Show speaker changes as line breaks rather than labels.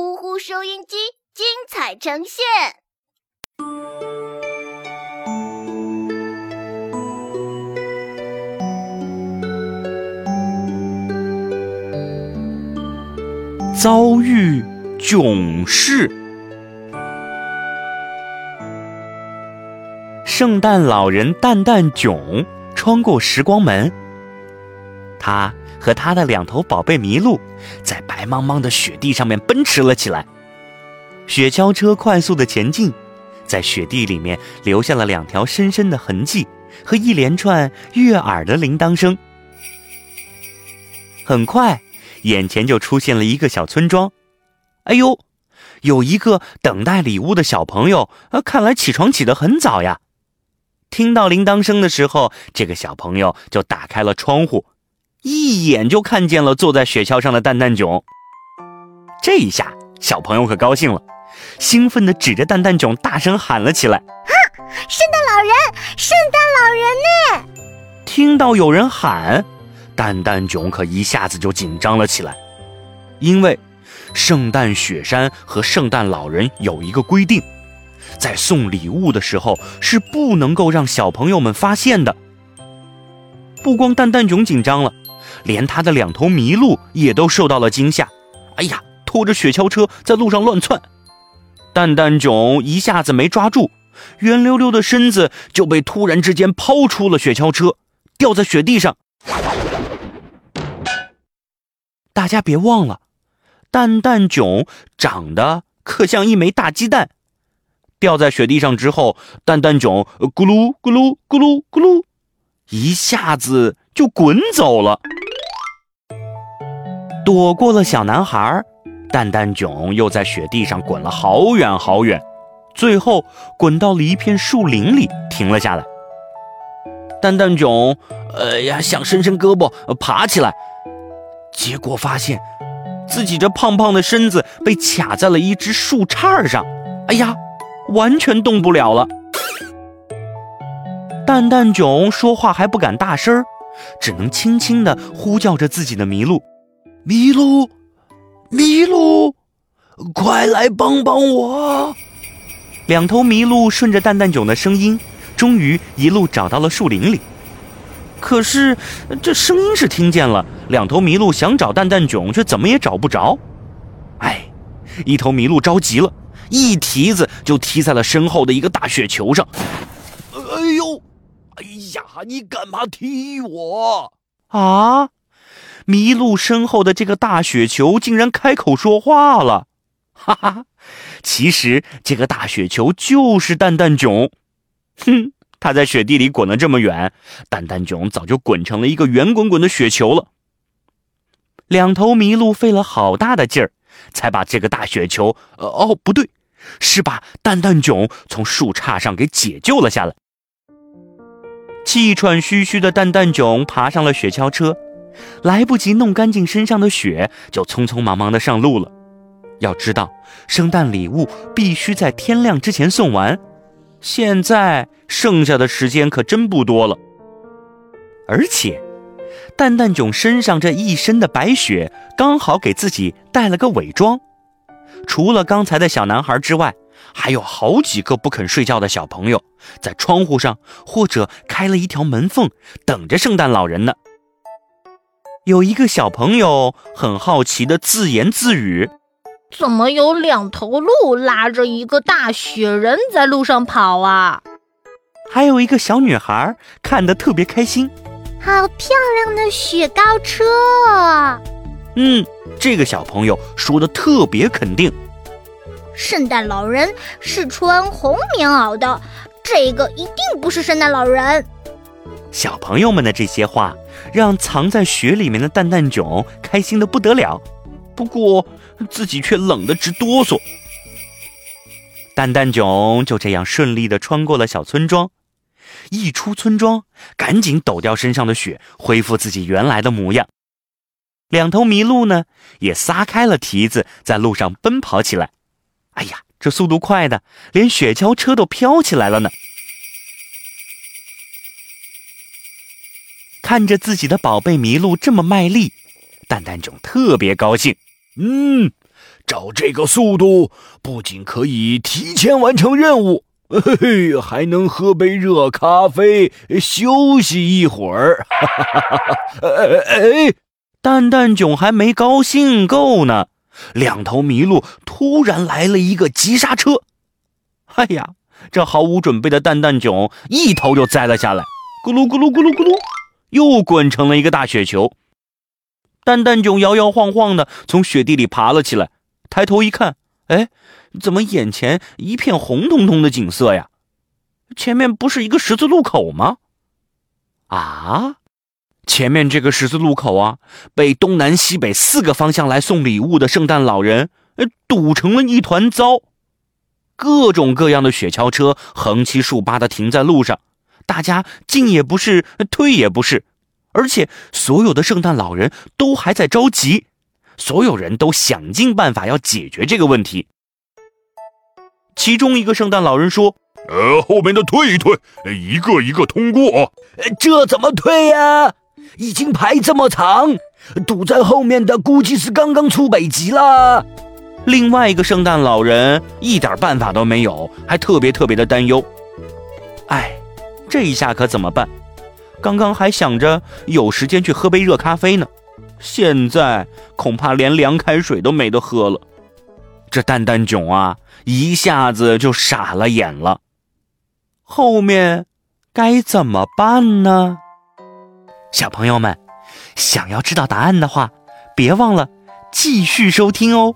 呼呼收音机精彩呈现。
遭遇囧事。圣诞老人蛋蛋囧穿过时光门，他和他的两头宝贝麋鹿在白茫茫的雪地上面奔驰了起来。雪橇车快速的前进，在雪地里面留下了两条深深的痕迹和一连串悦耳的铃铛声。很快。眼前就出现了一个小村庄，哎呦，有一个等待礼物的小朋友，呃，看来起床起得很早呀。听到铃铛声的时候，这个小朋友就打开了窗户，一眼就看见了坐在雪橇上的蛋蛋囧。这一下，小朋友可高兴了，兴奋地指着蛋蛋囧大声喊了起来：“啊，
圣诞老人，圣诞老人呢！”
听到有人喊。蛋蛋囧可一下子就紧张了起来，因为圣诞雪山和圣诞老人有一个规定，在送礼物的时候是不能够让小朋友们发现的。不光蛋蛋囧紧张了，连他的两头麋鹿也都受到了惊吓。哎呀，拖着雪橇车在路上乱窜，蛋蛋囧一下子没抓住，圆溜溜的身子就被突然之间抛出了雪橇车，掉在雪地上。大家别忘了，蛋蛋囧长得可像一枚大鸡蛋，掉在雪地上之后，蛋蛋囧咕噜咕噜咕噜咕噜，一下子就滚走了，躲过了小男孩。蛋蛋囧又在雪地上滚了好远好远，最后滚到了一片树林里，停了下来。蛋蛋囧，哎呀，想伸伸胳膊爬起来。结果发现，自己这胖胖的身子被卡在了一只树杈上，哎呀，完全动不了了。蛋蛋囧说话还不敢大声，只能轻轻地呼叫着自己的麋鹿：“麋鹿，麋鹿，快来帮帮我！”两头麋鹿顺着蛋蛋囧的声音，终于一路找到了树林里。可是，这声音是听见了，两头麋鹿想找蛋蛋囧，却怎么也找不着。哎，一头麋鹿着急了，一蹄子就踢在了身后的一个大雪球上。哎呦，哎呀，你干嘛踢我啊？麋鹿身后的这个大雪球竟然开口说话了，哈哈，其实这个大雪球就是蛋蛋囧。哼。它在雪地里滚了这么远，蛋蛋囧早就滚成了一个圆滚滚的雪球了。两头麋鹿费了好大的劲儿，才把这个大雪球……呃，哦，不对，是把蛋蛋囧从树杈上给解救了下来。气喘吁吁的蛋蛋囧爬上了雪橇车，来不及弄干净身上的雪，就匆匆忙忙的上路了。要知道，圣诞礼物必须在天亮之前送完。现在剩下的时间可真不多了，而且，蛋蛋囧身上这一身的白雪刚好给自己带了个伪装。除了刚才的小男孩之外，还有好几个不肯睡觉的小朋友在窗户上或者开了一条门缝，等着圣诞老人呢。有一个小朋友很好奇的自言自语。
怎么有两头鹿拉着一个大雪人在路上跑啊？
还有一个小女孩看得特别开心，
好漂亮的雪糕车！
嗯，这个小朋友说的特别肯定。
圣诞老人是穿红棉袄的，这个一定不是圣诞老人。
小朋友们的这些话让藏在雪里面的蛋蛋囧开心的不得了。不过自己却冷得直哆嗦。蛋蛋囧就这样顺利的穿过了小村庄，一出村庄，赶紧抖掉身上的雪，恢复自己原来的模样。两头麋鹿呢，也撒开了蹄子，在路上奔跑起来。哎呀，这速度快的，连雪橇车都飘起来了呢！看着自己的宝贝麋鹿这么卖力，蛋蛋囧特别高兴。嗯，
照这个速度，不仅可以提前完成任务，嘿嘿，还能喝杯热咖啡休息一会儿。哎 哎，
蛋蛋囧还没高兴够呢，两头麋鹿突然来了一个急刹车。哎呀，这毫无准备的蛋蛋囧一头就栽了下来，咕噜咕噜咕噜咕噜，又滚成了一个大雪球。蛋蛋囧摇摇晃晃的从雪地里爬了起来，抬头一看，哎，怎么眼前一片红彤彤的景色呀？前面不是一个十字路口吗？啊，前面这个十字路口啊，被东南西北四个方向来送礼物的圣诞老人，堵成了一团糟。各种各样的雪橇车横七竖八的停在路上，大家进也不是，退也不是。而且所有的圣诞老人都还在着急，所有人都想尽办法要解决这个问题。其中一个圣诞老人说：“
呃，后面的退一退，一个一个通过。
这怎么退呀？已经排这么长，堵在后面的估计是刚刚出北极了。”
另外一个圣诞老人一点办法都没有，还特别特别的担忧。哎，这一下可怎么办？刚刚还想着有时间去喝杯热咖啡呢，现在恐怕连凉开水都没得喝了。这蛋蛋囧啊，一下子就傻了眼了。后面该怎么办呢？小朋友们，想要知道答案的话，别忘了继续收听哦。